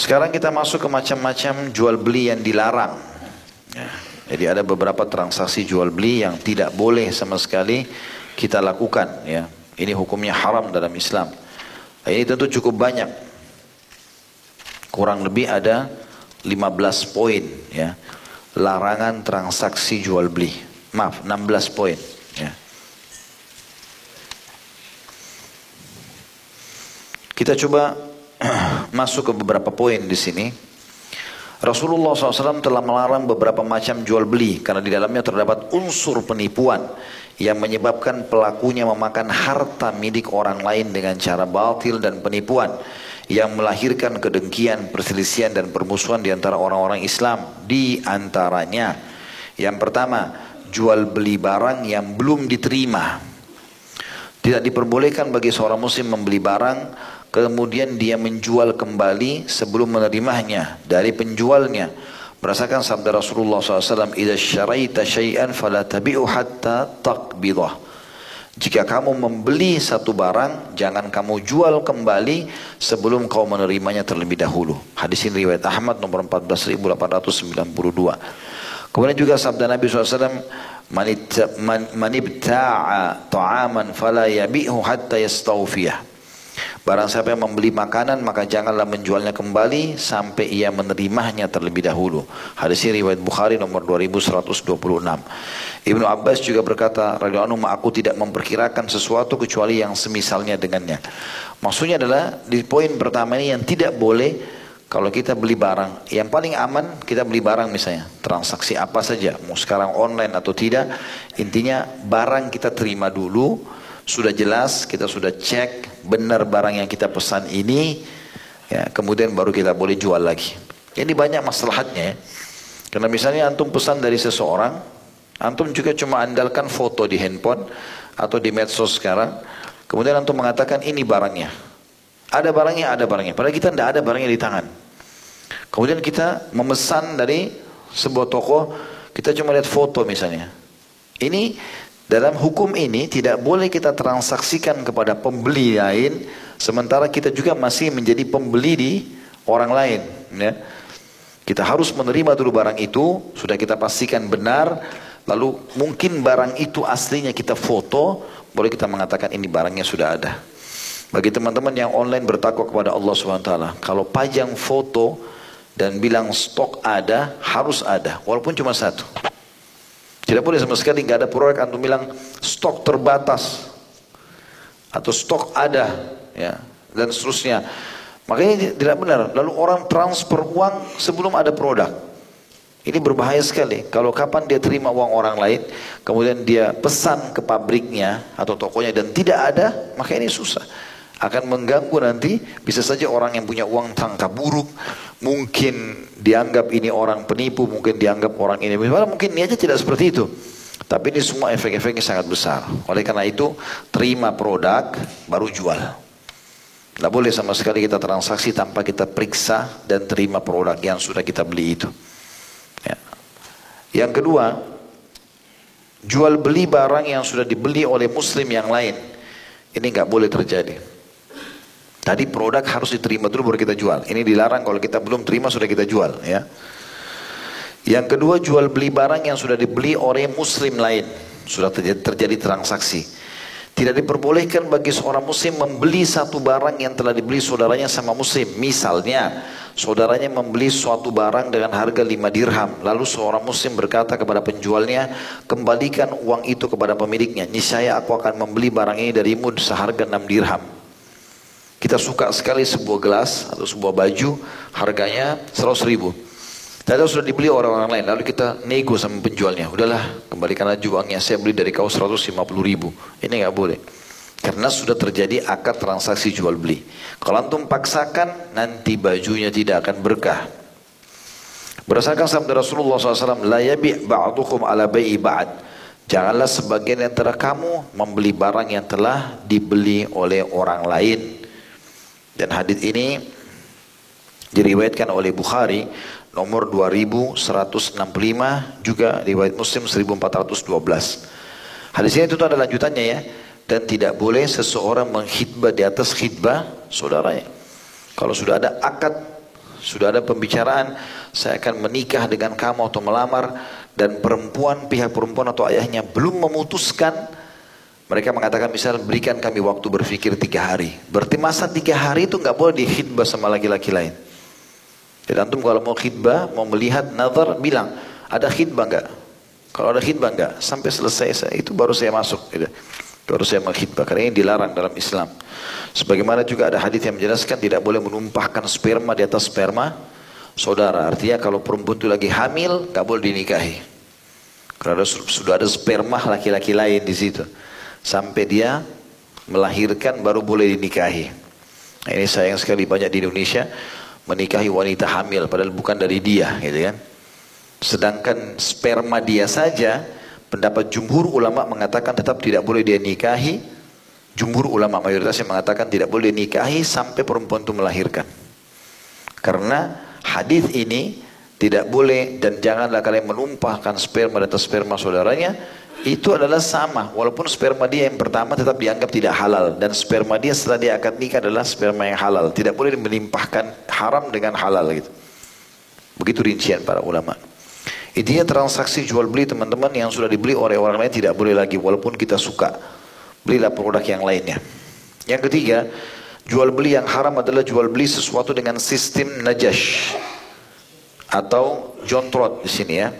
Sekarang kita masuk ke macam-macam jual beli yang dilarang. Ya. Jadi ada beberapa transaksi jual beli yang tidak boleh sama sekali kita lakukan. Ya. Ini hukumnya haram dalam Islam. Ini tentu cukup banyak. Kurang lebih ada 15 poin. Ya. Larangan transaksi jual beli. Maaf, 16 poin. Ya. Kita coba masuk ke beberapa poin di sini. Rasulullah SAW telah melarang beberapa macam jual beli karena di dalamnya terdapat unsur penipuan yang menyebabkan pelakunya memakan harta milik orang lain dengan cara batil dan penipuan yang melahirkan kedengkian, perselisihan dan permusuhan di antara orang-orang Islam di antaranya. Yang pertama, jual beli barang yang belum diterima. Tidak diperbolehkan bagi seorang muslim membeli barang kemudian dia menjual kembali sebelum menerimanya dari penjualnya. Berdasarkan sabda Rasulullah SAW idza syaraita syai'an fala tabi'u hatta taqbidah jika kamu membeli satu barang jangan kamu jual kembali sebelum kau menerimanya terlebih dahulu. Hadis ini riwayat Ahmad nomor 14892 kemudian juga sabda Nabi SAW man ibta'a ta'aman fala yabi'hu hatta yastawfiyah Barang siapa yang membeli makanan maka janganlah menjualnya kembali sampai ia menerimanya terlebih dahulu. Hadis riwayat Bukhari nomor 2126. Ibnu Abbas juga berkata, radhiyallahu aku tidak memperkirakan sesuatu kecuali yang semisalnya dengannya. Maksudnya adalah di poin pertama ini yang tidak boleh kalau kita beli barang, yang paling aman kita beli barang misalnya, transaksi apa saja, mau sekarang online atau tidak, intinya barang kita terima dulu, sudah jelas, kita sudah cek benar barang yang kita pesan ini, ya, kemudian baru kita boleh jual lagi. Ini banyak masalahnya ya. Karena misalnya antum pesan dari seseorang, antum juga cuma andalkan foto di handphone atau di medsos sekarang, kemudian antum mengatakan ini barangnya. Ada barangnya, ada barangnya. Padahal kita tidak ada barangnya di tangan. Kemudian kita memesan dari sebuah toko, kita cuma lihat foto misalnya. Ini dalam hukum ini tidak boleh kita transaksikan kepada pembeli lain sementara kita juga masih menjadi pembeli di orang lain. Ya. Kita harus menerima dulu barang itu, sudah kita pastikan benar, lalu mungkin barang itu aslinya kita foto, boleh kita mengatakan ini barangnya sudah ada. Bagi teman-teman yang online bertakwa kepada Allah SWT, kalau pajang foto dan bilang stok ada, harus ada, walaupun cuma satu. Tidak boleh sama sekali nggak ada proyek antum bilang stok terbatas atau stok ada ya dan seterusnya. Makanya tidak benar. Lalu orang transfer uang sebelum ada produk. Ini berbahaya sekali. Kalau kapan dia terima uang orang lain, kemudian dia pesan ke pabriknya atau tokonya dan tidak ada, maka ini susah akan mengganggu nanti. Bisa saja orang yang punya uang tangka buruk mungkin dianggap ini orang penipu mungkin dianggap orang ini. Mungkin niatnya tidak seperti itu. Tapi ini semua efek-efeknya sangat besar. Oleh karena itu terima produk baru jual. Tidak boleh sama sekali kita transaksi tanpa kita periksa dan terima produk yang sudah kita beli itu. Ya. yang kedua jual beli barang yang sudah dibeli oleh muslim yang lain. Ini nggak boleh terjadi Tadi produk harus diterima dulu baru kita jual. Ini dilarang kalau kita belum terima sudah kita jual ya. Yang kedua jual beli barang yang sudah dibeli oleh muslim lain. Sudah terjadi, terjadi transaksi. Tidak diperbolehkan bagi seorang muslim membeli satu barang yang telah dibeli saudaranya sama muslim. Misalnya, saudaranya membeli suatu barang dengan harga 5 dirham. Lalu seorang muslim berkata kepada penjualnya, kembalikan uang itu kepada pemiliknya. Niscaya aku akan membeli barang ini darimu seharga 6 dirham. Kita suka sekali sebuah gelas atau sebuah baju harganya 100 ribu. Tadi sudah dibeli orang-orang lain, lalu kita nego sama penjualnya. Udahlah, kembalikan aja uangnya, saya beli dari kau 150 ribu. Ini nggak boleh. Karena sudah terjadi akad transaksi jual beli. Kalau antum paksakan, nanti bajunya tidak akan berkah. Berdasarkan sabda Rasulullah SAW, La yabi' ba'dukum ala bai'i ba'd. Janganlah sebagian antara kamu membeli barang yang telah dibeli oleh orang lain. Dan hadis ini diriwayatkan oleh Bukhari nomor 2165 juga riwayat Muslim 1412. Hadis ini itu ada lanjutannya ya dan tidak boleh seseorang menghitbah di atas khidbah saudaranya. Kalau sudah ada akad Sudah ada pembicaraan, saya akan menikah dengan kamu atau melamar dan perempuan, pihak perempuan atau ayahnya belum memutuskan, mereka mengatakan misal berikan kami waktu berpikir tiga hari. Berarti masa tiga hari itu nggak boleh dikhidbah sama laki-laki lain. Jadi antum kalau mau khidbah, mau melihat nazar, bilang ada khidbah nggak? Kalau ada khidbah nggak? Sampai selesai saya itu baru saya masuk. Gitu. Baru saya mengkhidbah karena ini dilarang dalam Islam. Sebagaimana juga ada hadis yang menjelaskan tidak boleh menumpahkan sperma di atas sperma saudara. Artinya kalau perempuan itu lagi hamil, nggak boleh dinikahi. Karena sudah ada sperma laki-laki lain di situ. Sampai dia melahirkan baru boleh dinikahi. Nah, ini sayang sekali banyak di Indonesia menikahi wanita hamil padahal bukan dari dia, gitu kan. Sedangkan sperma dia saja Pendapat jumhur ulama mengatakan tetap tidak boleh dia nikahi. Jumhur ulama mayoritas yang mengatakan tidak boleh nikahi sampai perempuan itu melahirkan. Karena hadis ini tidak boleh dan janganlah kalian menumpahkan sperma dan sperma saudaranya itu adalah sama walaupun sperma dia yang pertama tetap dianggap tidak halal dan sperma dia setelah dia akad nikah adalah sperma yang halal tidak boleh melimpahkan haram dengan halal gitu begitu rincian para ulama Intinya transaksi jual beli teman-teman yang sudah dibeli oleh orang lain tidak boleh lagi walaupun kita suka. Belilah produk yang lainnya. Yang ketiga, jual beli yang haram adalah jual beli sesuatu dengan sistem najash atau jontrot di sini ya.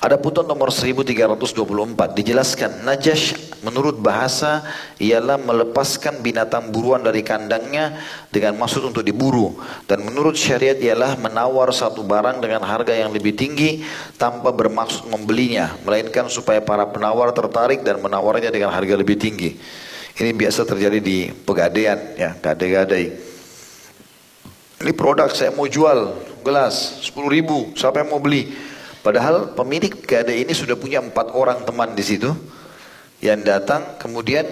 Ada putun nomor 1324 dijelaskan najash menurut bahasa ialah melepaskan binatang buruan dari kandangnya dengan maksud untuk diburu dan menurut syariat ialah menawar satu barang dengan harga yang lebih tinggi tanpa bermaksud membelinya melainkan supaya para penawar tertarik dan menawarnya dengan harga lebih tinggi. Ini biasa terjadi di pegadaian ya, gadai-gadai. Ini produk saya mau jual gelas 10 ribu, siapa yang mau beli? Padahal pemilik gadai ini sudah punya empat orang teman di situ yang datang kemudian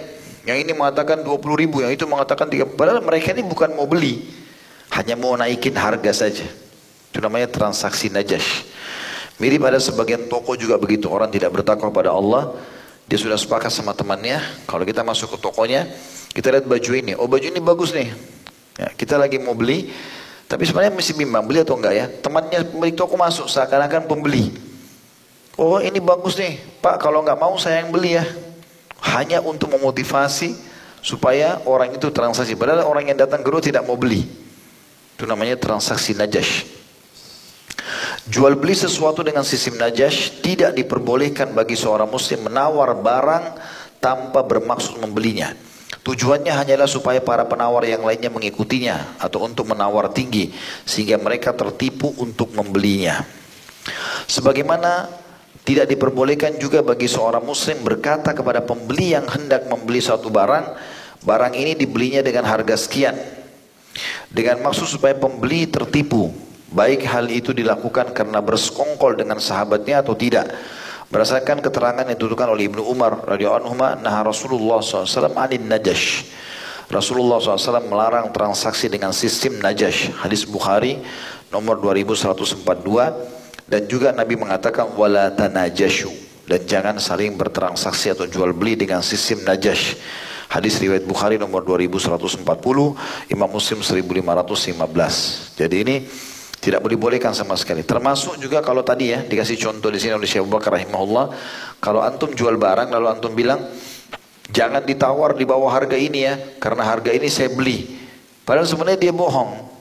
yang ini mengatakan 20 ribu, yang itu mengatakan 3 Padahal mereka ini bukan mau beli, hanya mau naikin harga saja. Itu namanya transaksi najash. Mirip ada sebagian toko juga begitu, orang tidak bertakwa pada Allah, dia sudah sepakat sama temannya, kalau kita masuk ke tokonya, kita lihat baju ini, oh baju ini bagus nih. Ya, kita lagi mau beli, tapi sebenarnya mesti bimbang, beli atau enggak ya? Temannya pemilik toko masuk, seakan-akan pembeli. Oh ini bagus nih, Pak kalau enggak mau saya yang beli ya. Hanya untuk memotivasi supaya orang itu transaksi. Padahal orang yang datang ke tidak mau beli. Itu namanya transaksi najash. Jual beli sesuatu dengan sistem najash tidak diperbolehkan bagi seorang muslim menawar barang tanpa bermaksud membelinya. Tujuannya hanyalah supaya para penawar yang lainnya mengikutinya atau untuk menawar tinggi sehingga mereka tertipu untuk membelinya. Sebagaimana tidak diperbolehkan juga bagi seorang muslim berkata kepada pembeli yang hendak membeli suatu barang, barang ini dibelinya dengan harga sekian. Dengan maksud supaya pembeli tertipu, baik hal itu dilakukan karena bersekongkol dengan sahabatnya atau tidak. Berdasarkan keterangan yang dituturkan oleh Ibnu Umar radhiyallahu anhu, nah Rasulullah SAW anin najash. Rasulullah SAW melarang transaksi dengan sistem najash. Hadis Bukhari nomor 2142 dan juga Nabi mengatakan wala tanajashu dan jangan saling bertransaksi atau jual beli dengan sistem najash. Hadis riwayat Bukhari nomor 2140, Imam Muslim 1515. Jadi ini tidak boleh bolehkan sama sekali. Termasuk juga kalau tadi ya dikasih contoh di sini oleh Syekh Bakar rahimahullah, kalau antum jual barang lalu antum bilang jangan ditawar di bawah harga ini ya, karena harga ini saya beli. Padahal sebenarnya dia bohong.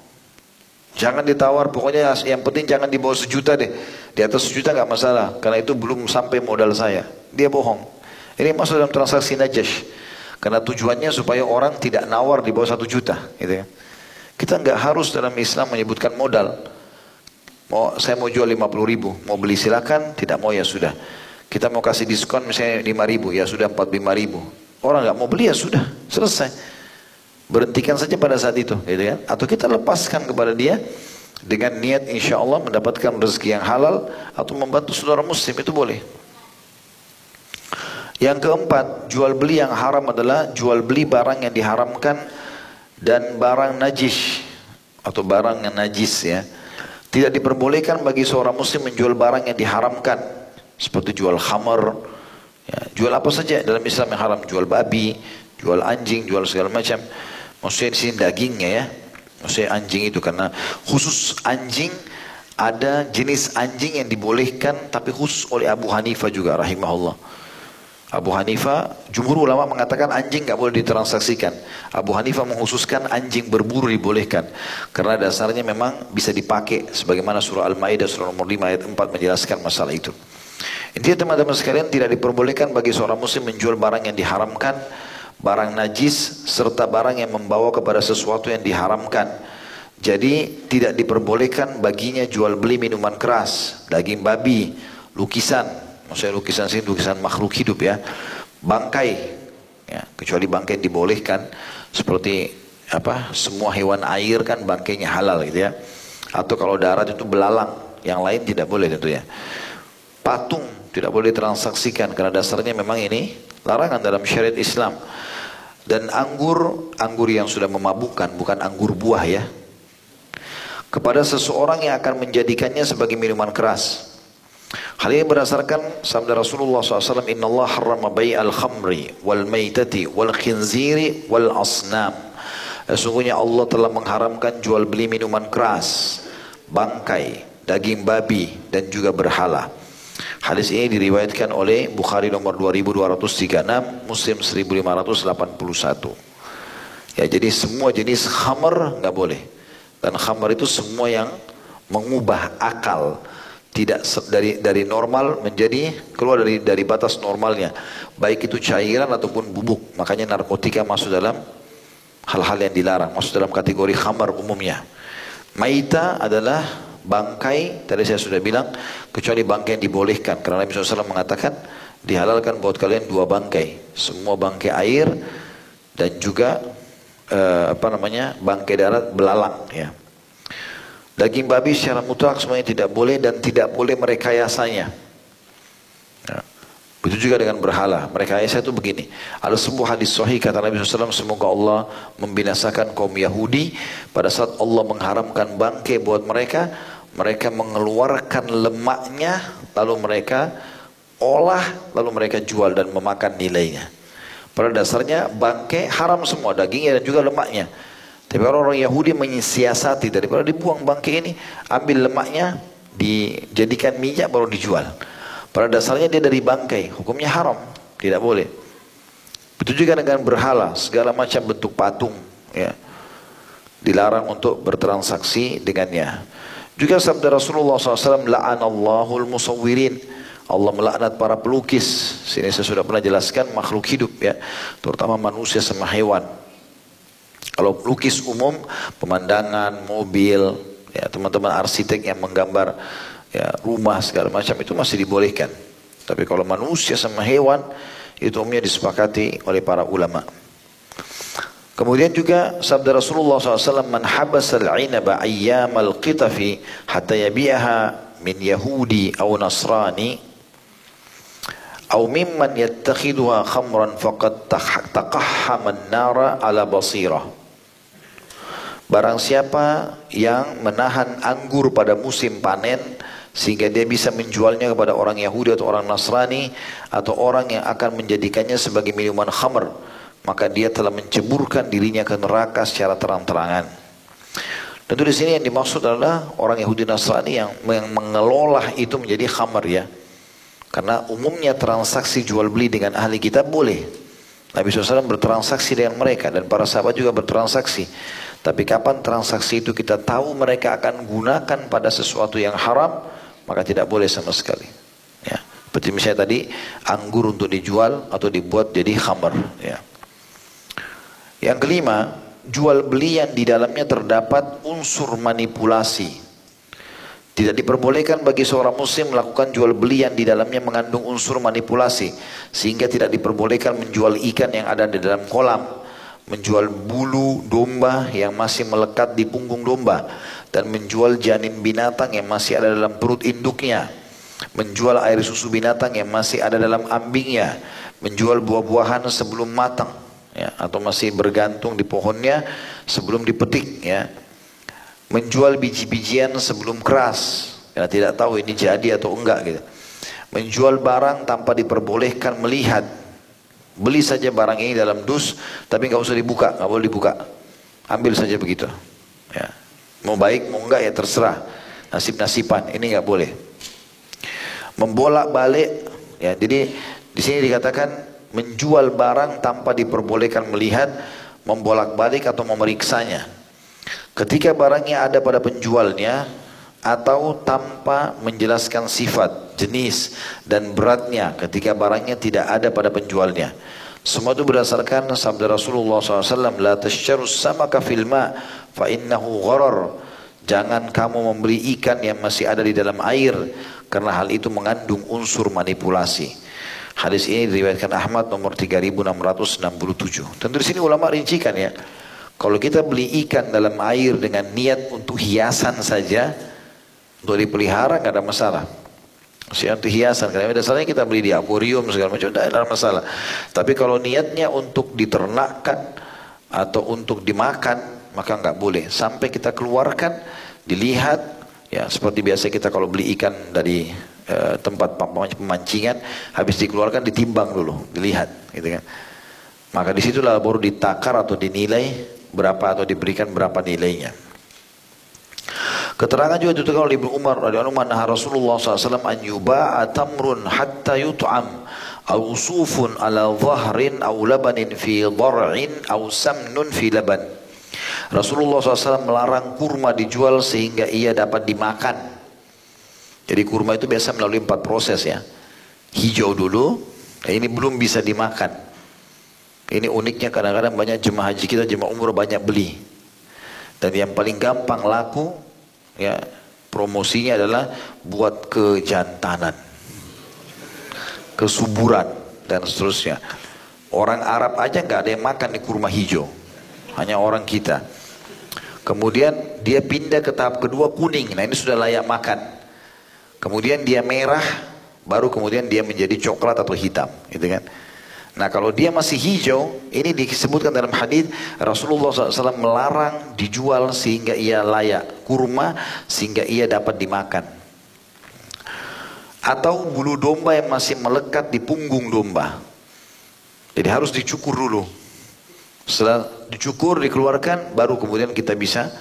Jangan ditawar, pokoknya yang penting jangan di bawah sejuta deh. Di atas sejuta nggak masalah, karena itu belum sampai modal saya. Dia bohong. Ini masuk dalam transaksi najash. Karena tujuannya supaya orang tidak nawar di bawah satu juta. Gitu ya. Kita nggak harus dalam Islam menyebutkan modal. Mau saya mau jual 50 ribu, mau beli silakan, tidak mau ya sudah. Kita mau kasih diskon misalnya 5 ribu, ya sudah 45 ribu. Orang nggak mau beli ya sudah, selesai. Berhentikan saja pada saat itu, gitu kan? Atau kita lepaskan kepada dia dengan niat insya Allah mendapatkan rezeki yang halal atau membantu saudara muslim itu boleh. Yang keempat, jual beli yang haram adalah jual beli barang yang diharamkan dan barang najis atau barang yang najis ya tidak diperbolehkan bagi seorang muslim menjual barang yang diharamkan seperti jual khamar ya, jual apa saja dalam Islam yang haram jual babi jual anjing jual segala macam maksudnya di sini dagingnya ya Maksudnya anjing itu karena khusus anjing ada jenis anjing yang dibolehkan tapi khusus oleh Abu Hanifah juga rahimahullah. Abu Hanifah, jumhur ulama mengatakan anjing nggak boleh ditransaksikan. Abu Hanifah menghususkan anjing berburu dibolehkan. Karena dasarnya memang bisa dipakai. Sebagaimana surah Al-Ma'idah surah nomor 5 ayat 4 menjelaskan masalah itu. Intinya teman-teman sekalian tidak diperbolehkan bagi seorang muslim menjual barang yang diharamkan barang najis serta barang yang membawa kepada sesuatu yang diharamkan. Jadi tidak diperbolehkan baginya jual beli minuman keras, daging babi, lukisan, maksudnya lukisan sini lukisan makhluk hidup ya, bangkai, ya, kecuali bangkai dibolehkan seperti apa semua hewan air kan bangkainya halal gitu ya, atau kalau darat itu belalang, yang lain tidak boleh tentu ya. Patung tidak boleh transaksikan karena dasarnya memang ini larangan dalam syariat Islam. Dan anggur, anggur yang sudah memabukkan, bukan anggur buah ya. Kepada seseorang yang akan menjadikannya sebagai minuman keras. Hal ini berdasarkan sabda Rasulullah SAW, Inna Allah harrama al khamri wal maitati wal khinziri wal asnam. Sesungguhnya Allah telah mengharamkan jual beli minuman keras, bangkai, daging babi dan juga berhala. Hadis ini diriwayatkan oleh Bukhari nomor 2236, Muslim 1581. Ya, jadi semua jenis khamar nggak boleh. Dan khamar itu semua yang mengubah akal tidak dari dari normal menjadi keluar dari dari batas normalnya. Baik itu cairan ataupun bubuk. Makanya narkotika masuk dalam hal-hal yang dilarang. Masuk dalam kategori khamar umumnya. Maita adalah bangkai tadi saya sudah bilang kecuali bangkai yang dibolehkan. Karena Nabi SAW mengatakan dihalalkan buat kalian dua bangkai. Semua bangkai air dan juga uh, apa namanya bangkai darat belalang ya daging babi secara mutlak semuanya tidak boleh dan tidak boleh merekayasanya ya. Begitu juga dengan berhala. Mereka Aisyah itu begini. Ada sebuah hadis sahih kata Nabi SAW, semoga Allah membinasakan kaum Yahudi pada saat Allah mengharamkan bangkai buat mereka, mereka mengeluarkan lemaknya, lalu mereka olah, lalu mereka jual dan memakan nilainya. Pada dasarnya bangkai haram semua, dagingnya dan juga lemaknya. Tapi orang-orang Yahudi menyiasati daripada dibuang bangkai ini, ambil lemaknya, dijadikan minyak baru dijual. Pada dasarnya dia dari bangkai, hukumnya haram, tidak boleh. Begitu juga dengan berhala, segala macam bentuk patung, ya, dilarang untuk bertransaksi dengannya. Juga sabda Rasulullah SAW, Allahul musawwirin. Allah melaknat para pelukis. Sini saya sudah pernah jelaskan makhluk hidup ya. Terutama manusia sama hewan. Kalau pelukis umum, pemandangan, mobil, ya teman-teman arsitek yang menggambar ya, rumah segala macam itu masih dibolehkan. Tapi kalau manusia sama hewan, itu umumnya disepakati oleh para ulama. Kemudian juga sabda Rasulullah SAW, Man habasal inaba ayyamal qitafi hatta yabi'aha min Yahudi atau Nasrani atau mimman khamran faqad taqahhama an-nara ala basirah. Barang siapa yang menahan anggur pada musim panen sehingga dia bisa menjualnya kepada orang Yahudi atau orang Nasrani atau orang yang akan menjadikannya sebagai minuman khamr maka dia telah menceburkan dirinya ke neraka secara terang-terangan. Tentu di sini yang dimaksud adalah orang Yahudi Nasrani yang, mengelola itu menjadi khamar ya. Karena umumnya transaksi jual beli dengan ahli kitab boleh. Nabi SAW bertransaksi dengan mereka dan para sahabat juga bertransaksi. Tapi kapan transaksi itu kita tahu mereka akan gunakan pada sesuatu yang haram, maka tidak boleh sama sekali. Ya. Seperti misalnya tadi anggur untuk dijual atau dibuat jadi khamar. Ya. Yang kelima, jual beli yang di dalamnya terdapat unsur manipulasi. Tidak diperbolehkan bagi seorang muslim melakukan jual beli yang di dalamnya mengandung unsur manipulasi. Sehingga tidak diperbolehkan menjual ikan yang ada di dalam kolam. Menjual bulu domba yang masih melekat di punggung domba. Dan menjual janin binatang yang masih ada dalam perut induknya. Menjual air susu binatang yang masih ada dalam ambingnya. Menjual buah-buahan sebelum matang ya, atau masih bergantung di pohonnya sebelum dipetik ya menjual biji-bijian sebelum keras karena tidak tahu ini jadi atau enggak gitu menjual barang tanpa diperbolehkan melihat beli saja barang ini dalam dus tapi nggak usah dibuka nggak boleh dibuka ambil saja begitu Mau baik mau enggak ya terserah. Nasib-nasiban ini nggak boleh. Membolak balik ya. Jadi di sini dikatakan menjual barang tanpa diperbolehkan melihat, membolak balik atau memeriksanya. Ketika barangnya ada pada penjualnya atau tanpa menjelaskan sifat, jenis dan beratnya ketika barangnya tidak ada pada penjualnya. Semua itu berdasarkan sabda Rasulullah SAW, La tasyaru samaka fil ma fa innahu gharar. Jangan kamu membeli ikan yang masih ada di dalam air karena hal itu mengandung unsur manipulasi. Hadis ini diriwayatkan Ahmad nomor 3667. Tentu di sini ulama rincikan ya. Kalau kita beli ikan dalam air dengan niat untuk hiasan saja, untuk dipelihara nggak ada masalah. Anti hiasan karena dasarnya kita beli di akuarium segala macam tidak ada masalah. Tapi kalau niatnya untuk diternakkan atau untuk dimakan maka nggak boleh sampai kita keluarkan dilihat ya seperti biasa kita kalau beli ikan dari uh, tempat pemancingan habis dikeluarkan ditimbang dulu dilihat gitu kan maka di situlah baru ditakar atau dinilai berapa atau diberikan berapa nilainya Keterangan juga dituturkan oleh Ibnu Umar radhiyallahu anhu Rasulullah SAW an yuba'a tamrun hatta yut'am aw sufun ala dhahrin aw labanin fi dhar'in aw samnun fi laban Rasulullah SAW melarang kurma dijual sehingga ia dapat dimakan. Jadi kurma itu biasa melalui empat proses ya. Hijau dulu, ini belum bisa dimakan. Ini uniknya kadang-kadang banyak jemaah haji kita, jemaah umroh banyak beli. Dan yang paling gampang laku, ya promosinya adalah buat kejantanan, kesuburan dan seterusnya. Orang Arab aja nggak ada yang makan di kurma hijau, hanya orang kita. Kemudian dia pindah ke tahap kedua kuning. Nah ini sudah layak makan. Kemudian dia merah, baru kemudian dia menjadi coklat atau hitam, gitu kan? Nah kalau dia masih hijau, ini disebutkan dalam hadis Rasulullah SAW melarang dijual sehingga ia layak kurma sehingga ia dapat dimakan. Atau bulu domba yang masih melekat di punggung domba. Jadi harus dicukur dulu. Setelah dicukur, dikeluarkan, baru kemudian kita bisa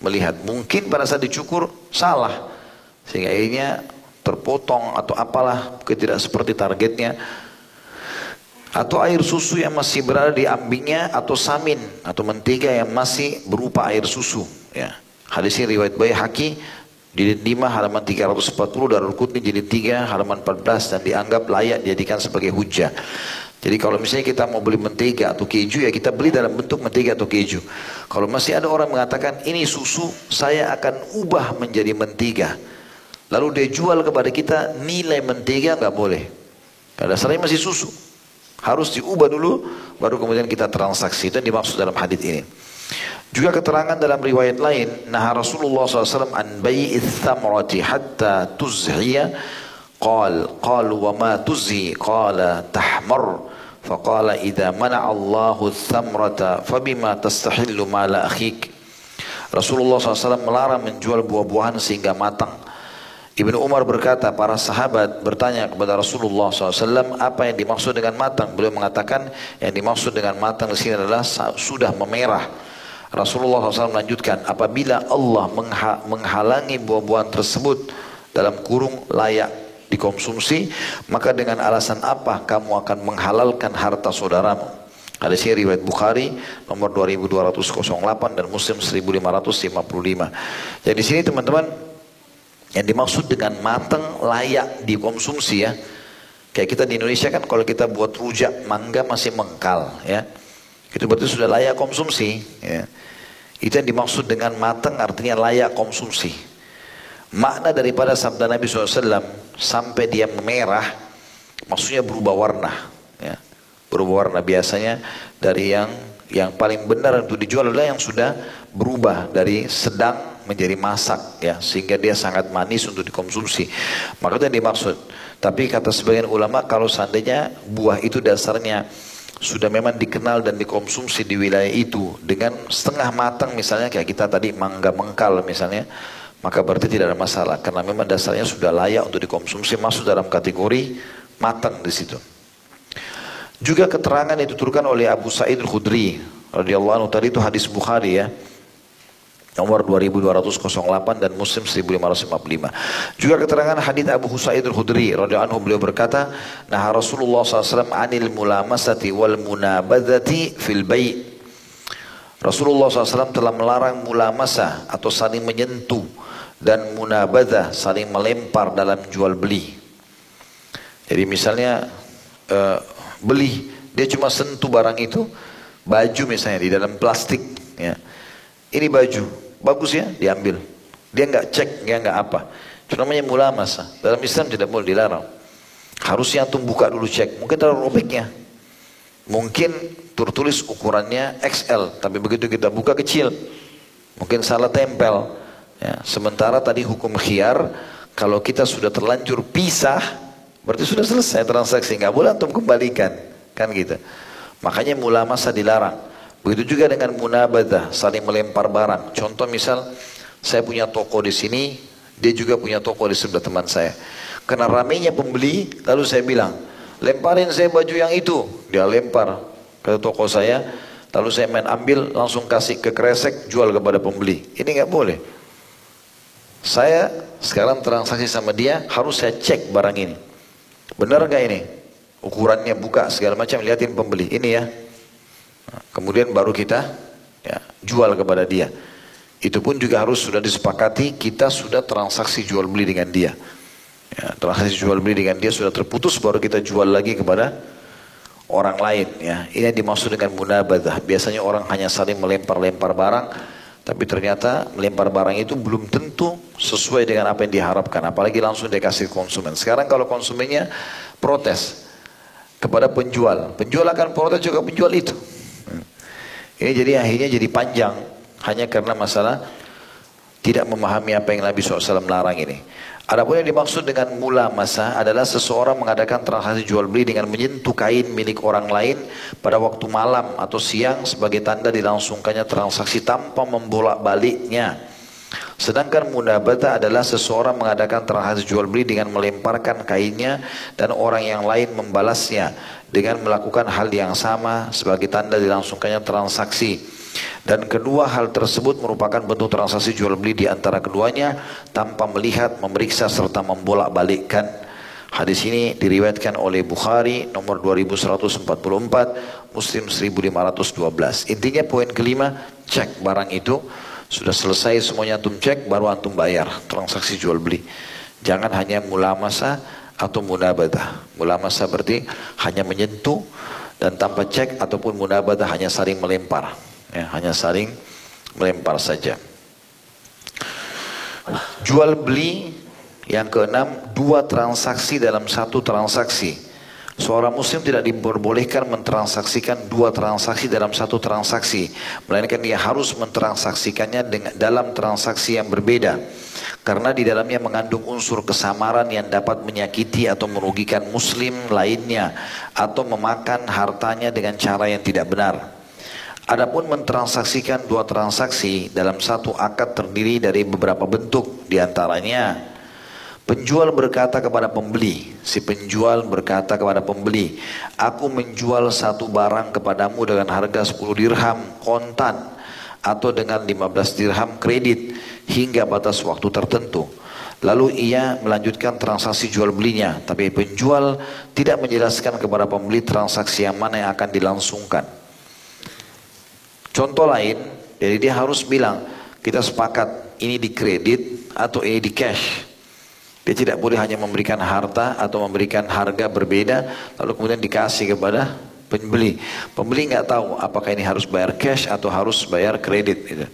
melihat. Mungkin pada saat dicukur salah. Sehingga akhirnya terpotong atau apalah tidak seperti targetnya. Atau air susu yang masih berada di ambingnya atau samin atau mentega yang masih berupa air susu. Ya. Hadis ini riwayat Haki jilid 5 halaman 340 Darul Qutni jilid 3 halaman 14 dan dianggap layak dijadikan sebagai hujah. Jadi kalau misalnya kita mau beli mentega atau keju ya kita beli dalam bentuk mentega atau keju. Kalau masih ada orang mengatakan ini susu saya akan ubah menjadi mentega. Lalu dia jual kepada kita nilai mentega nggak boleh. Karena dasarnya masih susu. Harus diubah dulu, baru kemudian kita transaksi. Itu yang dimaksud dalam hadis ini. Juga keterangan dalam riwayat lain, nah Rasulullah SAW an bayi thamrati hatta tuzhiya. Qal qal wa ma tuzhi? Qala tahmar. Faqala idha mana Allahu thamrata fabima tastahillu mala akhik? Rasulullah SAW melarang menjual buah-buahan sehingga matang. Ibnu Umar berkata, para sahabat bertanya kepada Rasulullah SAW, apa yang dimaksud dengan matang? Beliau mengatakan, yang dimaksud dengan matang di sini adalah sudah memerah. Rasulullah SAW melanjutkan, apabila Allah menghalangi buah-buahan tersebut dalam kurung layak dikonsumsi, maka dengan alasan apa kamu akan menghalalkan harta saudaramu? Hadis ini riwayat Bukhari nomor 2208 dan Muslim 1555. Jadi di sini teman-teman yang dimaksud dengan matang layak dikonsumsi ya. Kayak kita di Indonesia kan kalau kita buat rujak mangga masih mengkal ya. Itu berarti sudah layak konsumsi ya. Itu yang dimaksud dengan matang artinya layak konsumsi. Makna daripada sabda Nabi SAW sampai dia memerah, maksudnya berubah warna. Ya. Berubah warna biasanya dari yang yang paling benar untuk dijual adalah yang sudah berubah dari sedang menjadi masak ya sehingga dia sangat manis untuk dikonsumsi. Maka itu yang dimaksud. Tapi kata sebagian ulama kalau seandainya buah itu dasarnya sudah memang dikenal dan dikonsumsi di wilayah itu dengan setengah matang misalnya kayak kita tadi mangga mengkal misalnya maka berarti tidak ada masalah karena memang dasarnya sudah layak untuk dikonsumsi masuk dalam kategori matang di situ. Juga keterangan yang dituturkan oleh Abu Sa'id Al-Khudri radhiyallahu anhu tadi itu hadis Bukhari ya. Nomor 2208 dan Muslim 1555. Juga keterangan hadis Abu Husaid al-Khudri radhiyallahu anhu beliau berkata, "Nah Rasulullah SAW anil mulamasati wal munabadzati fil bai'." Rasulullah SAW telah melarang mulamasa atau saling menyentuh dan munabadah saling melempar dalam jual beli. Jadi misalnya uh, beli dia cuma sentuh barang itu baju misalnya di dalam plastik ya. Ini baju bagus ya diambil. Dia nggak cek dia nggak apa. Itu namanya mula masa dalam Islam tidak boleh dilarang. Harusnya antum buka dulu cek. Mungkin terlalu robeknya. Mungkin tertulis ukurannya XL tapi begitu kita buka kecil mungkin salah tempel. Ya. sementara tadi hukum khiar kalau kita sudah terlanjur pisah berarti sudah selesai transaksi. Nggak boleh antum kembalikan kan gitu. Makanya mula masa dilarang Begitu juga dengan munabadah, saling melempar barang. Contoh misal, saya punya toko di sini, dia juga punya toko di sebelah teman saya. Karena ramainya pembeli, lalu saya bilang, lemparin saya baju yang itu. Dia lempar ke toko saya, lalu saya main ambil, langsung kasih ke kresek, jual kepada pembeli. Ini nggak boleh. Saya sekarang transaksi sama dia, harus saya cek barang ini. Benar nggak ini? Ukurannya buka segala macam, liatin pembeli. Ini ya, Kemudian baru kita ya, jual kepada dia. Itu pun juga harus sudah disepakati kita sudah transaksi jual beli dengan dia. Ya, transaksi jual beli dengan dia sudah terputus baru kita jual lagi kepada orang lain. Ya, ini yang dimaksud dengan munabadah. Biasanya orang hanya saling melempar-lempar barang, tapi ternyata melempar barang itu belum tentu sesuai dengan apa yang diharapkan. Apalagi langsung dikasih konsumen. Sekarang kalau konsumennya protes kepada penjual, penjual akan protes juga penjual itu. Ini jadi akhirnya jadi panjang hanya karena masalah tidak memahami apa yang Nabi SAW larang ini. Adapun yang dimaksud dengan mula masa adalah seseorang mengadakan transaksi jual beli dengan menyentuh kain milik orang lain pada waktu malam atau siang sebagai tanda dilangsungkannya transaksi tanpa membolak baliknya. Sedangkan munabata adalah seseorang mengadakan transaksi jual beli dengan melemparkan kainnya dan orang yang lain membalasnya dengan melakukan hal yang sama sebagai tanda dilangsungkannya transaksi. Dan kedua hal tersebut merupakan bentuk transaksi jual beli di antara keduanya tanpa melihat, memeriksa serta membolak-balikkan. Hadis ini diriwayatkan oleh Bukhari nomor 2144, Muslim 1512. Intinya poin kelima, cek barang itu sudah selesai semuanya antum cek baru antum bayar transaksi jual beli. Jangan hanya mula masa atau munabadah. Mulamasa berarti hanya menyentuh dan tanpa cek ataupun munabadah hanya saling melempar. Ya, hanya saling melempar saja. Jual beli yang keenam dua transaksi dalam satu transaksi. Seorang muslim tidak diperbolehkan mentransaksikan dua transaksi dalam satu transaksi. Melainkan dia harus mentransaksikannya dengan, dalam transaksi yang berbeda. Karena di dalamnya mengandung unsur kesamaran yang dapat menyakiti atau merugikan muslim lainnya. Atau memakan hartanya dengan cara yang tidak benar. Adapun mentransaksikan dua transaksi dalam satu akad terdiri dari beberapa bentuk. Di antaranya Penjual berkata kepada pembeli, si penjual berkata kepada pembeli, aku menjual satu barang kepadamu dengan harga 10 dirham kontan atau dengan 15 dirham kredit hingga batas waktu tertentu. Lalu ia melanjutkan transaksi jual belinya, tapi penjual tidak menjelaskan kepada pembeli transaksi yang mana yang akan dilangsungkan. Contoh lain, jadi dia harus bilang, kita sepakat ini di kredit atau ini di cash. Dia tidak boleh hanya memberikan harta atau memberikan harga berbeda lalu kemudian dikasih kepada pembeli. Pembeli nggak tahu apakah ini harus bayar cash atau harus bayar kredit. Gitu.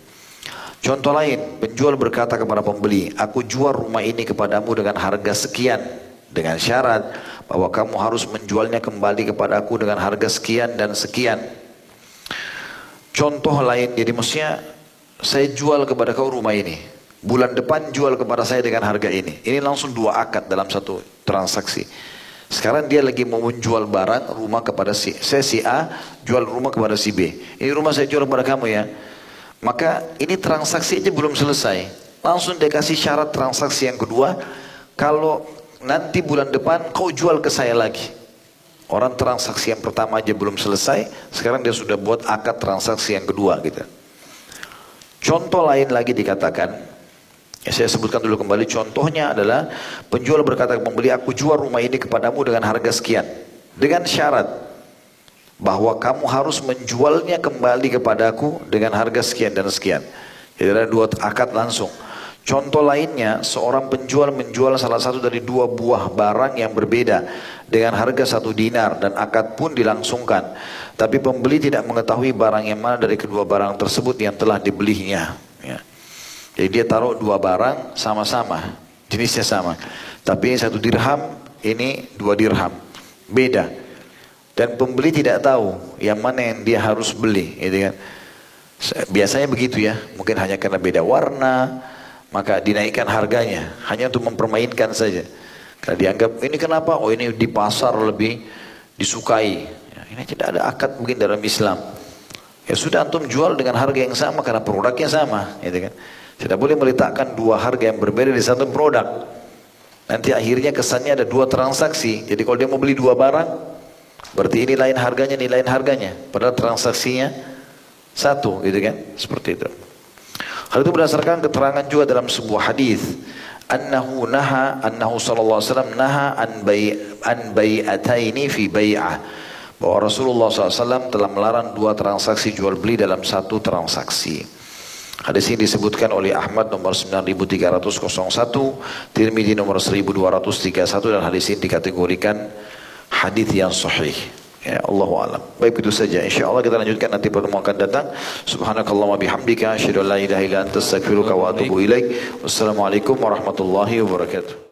Contoh lain, penjual berkata kepada pembeli, aku jual rumah ini kepadamu dengan harga sekian dengan syarat bahwa kamu harus menjualnya kembali kepadaku dengan harga sekian dan sekian. Contoh lain, jadi maksudnya saya jual kepada kau rumah ini bulan depan jual kepada saya dengan harga ini. Ini langsung dua akad dalam satu transaksi. Sekarang dia lagi mau menjual barang rumah kepada si saya si A jual rumah kepada si B. Ini rumah saya jual kepada kamu ya. Maka ini transaksi aja belum selesai. Langsung dia kasih syarat transaksi yang kedua. Kalau nanti bulan depan kau jual ke saya lagi. Orang transaksi yang pertama aja belum selesai. Sekarang dia sudah buat akad transaksi yang kedua gitu. Contoh lain lagi dikatakan, ya saya sebutkan dulu kembali, contohnya adalah penjual berkata membeli aku jual rumah ini kepadamu dengan harga sekian. Dengan syarat bahwa kamu harus menjualnya kembali kepadaku dengan harga sekian dan sekian. Jadi ada dua akad langsung. Contoh lainnya, seorang penjual menjual salah satu dari dua buah barang yang berbeda dengan harga satu dinar dan akad pun dilangsungkan. Tapi pembeli tidak mengetahui barang yang mana dari kedua barang tersebut yang telah dibelinya. Ya. Jadi dia taruh dua barang sama-sama, jenisnya sama. Tapi ini satu dirham, ini dua dirham. Beda. Dan pembeli tidak tahu yang mana yang dia harus beli. Gitu kan. Biasanya begitu ya, mungkin hanya karena beda warna, maka dinaikkan harganya hanya untuk mempermainkan saja. Karena dianggap ini kenapa? Oh ini di pasar lebih disukai. Ya, ini tidak ada akad mungkin dalam Islam. Ya sudah antum jual dengan harga yang sama karena produknya sama, gitu kan. Tidak boleh meletakkan dua harga yang berbeda di satu produk. Nanti akhirnya kesannya ada dua transaksi. Jadi kalau dia mau beli dua barang, berarti ini lain harganya, ini lain harganya. Padahal transaksinya satu, gitu kan? Seperti itu. Hal itu berdasarkan keterangan juga dalam sebuah hadis annahu naha annahu sallallahu wasallam naha an bay an fi bai'ah bahwa Rasulullah SAW telah melarang dua transaksi jual beli dalam satu transaksi. Hadis ini disebutkan oleh Ahmad nomor 9301, Tirmidzi nomor 1231 dan hadis ini dikategorikan hadis yang sahih. Ya Allah alam. Baik itu saja. Insya Allah kita lanjutkan nanti pertemuan akan datang. Subhanakallah wa bihamdika. Asyhadu an la ilaha illa anta astaghfiruka wa atubu ilaik. Wassalamualaikum warahmatullahi wabarakatuh.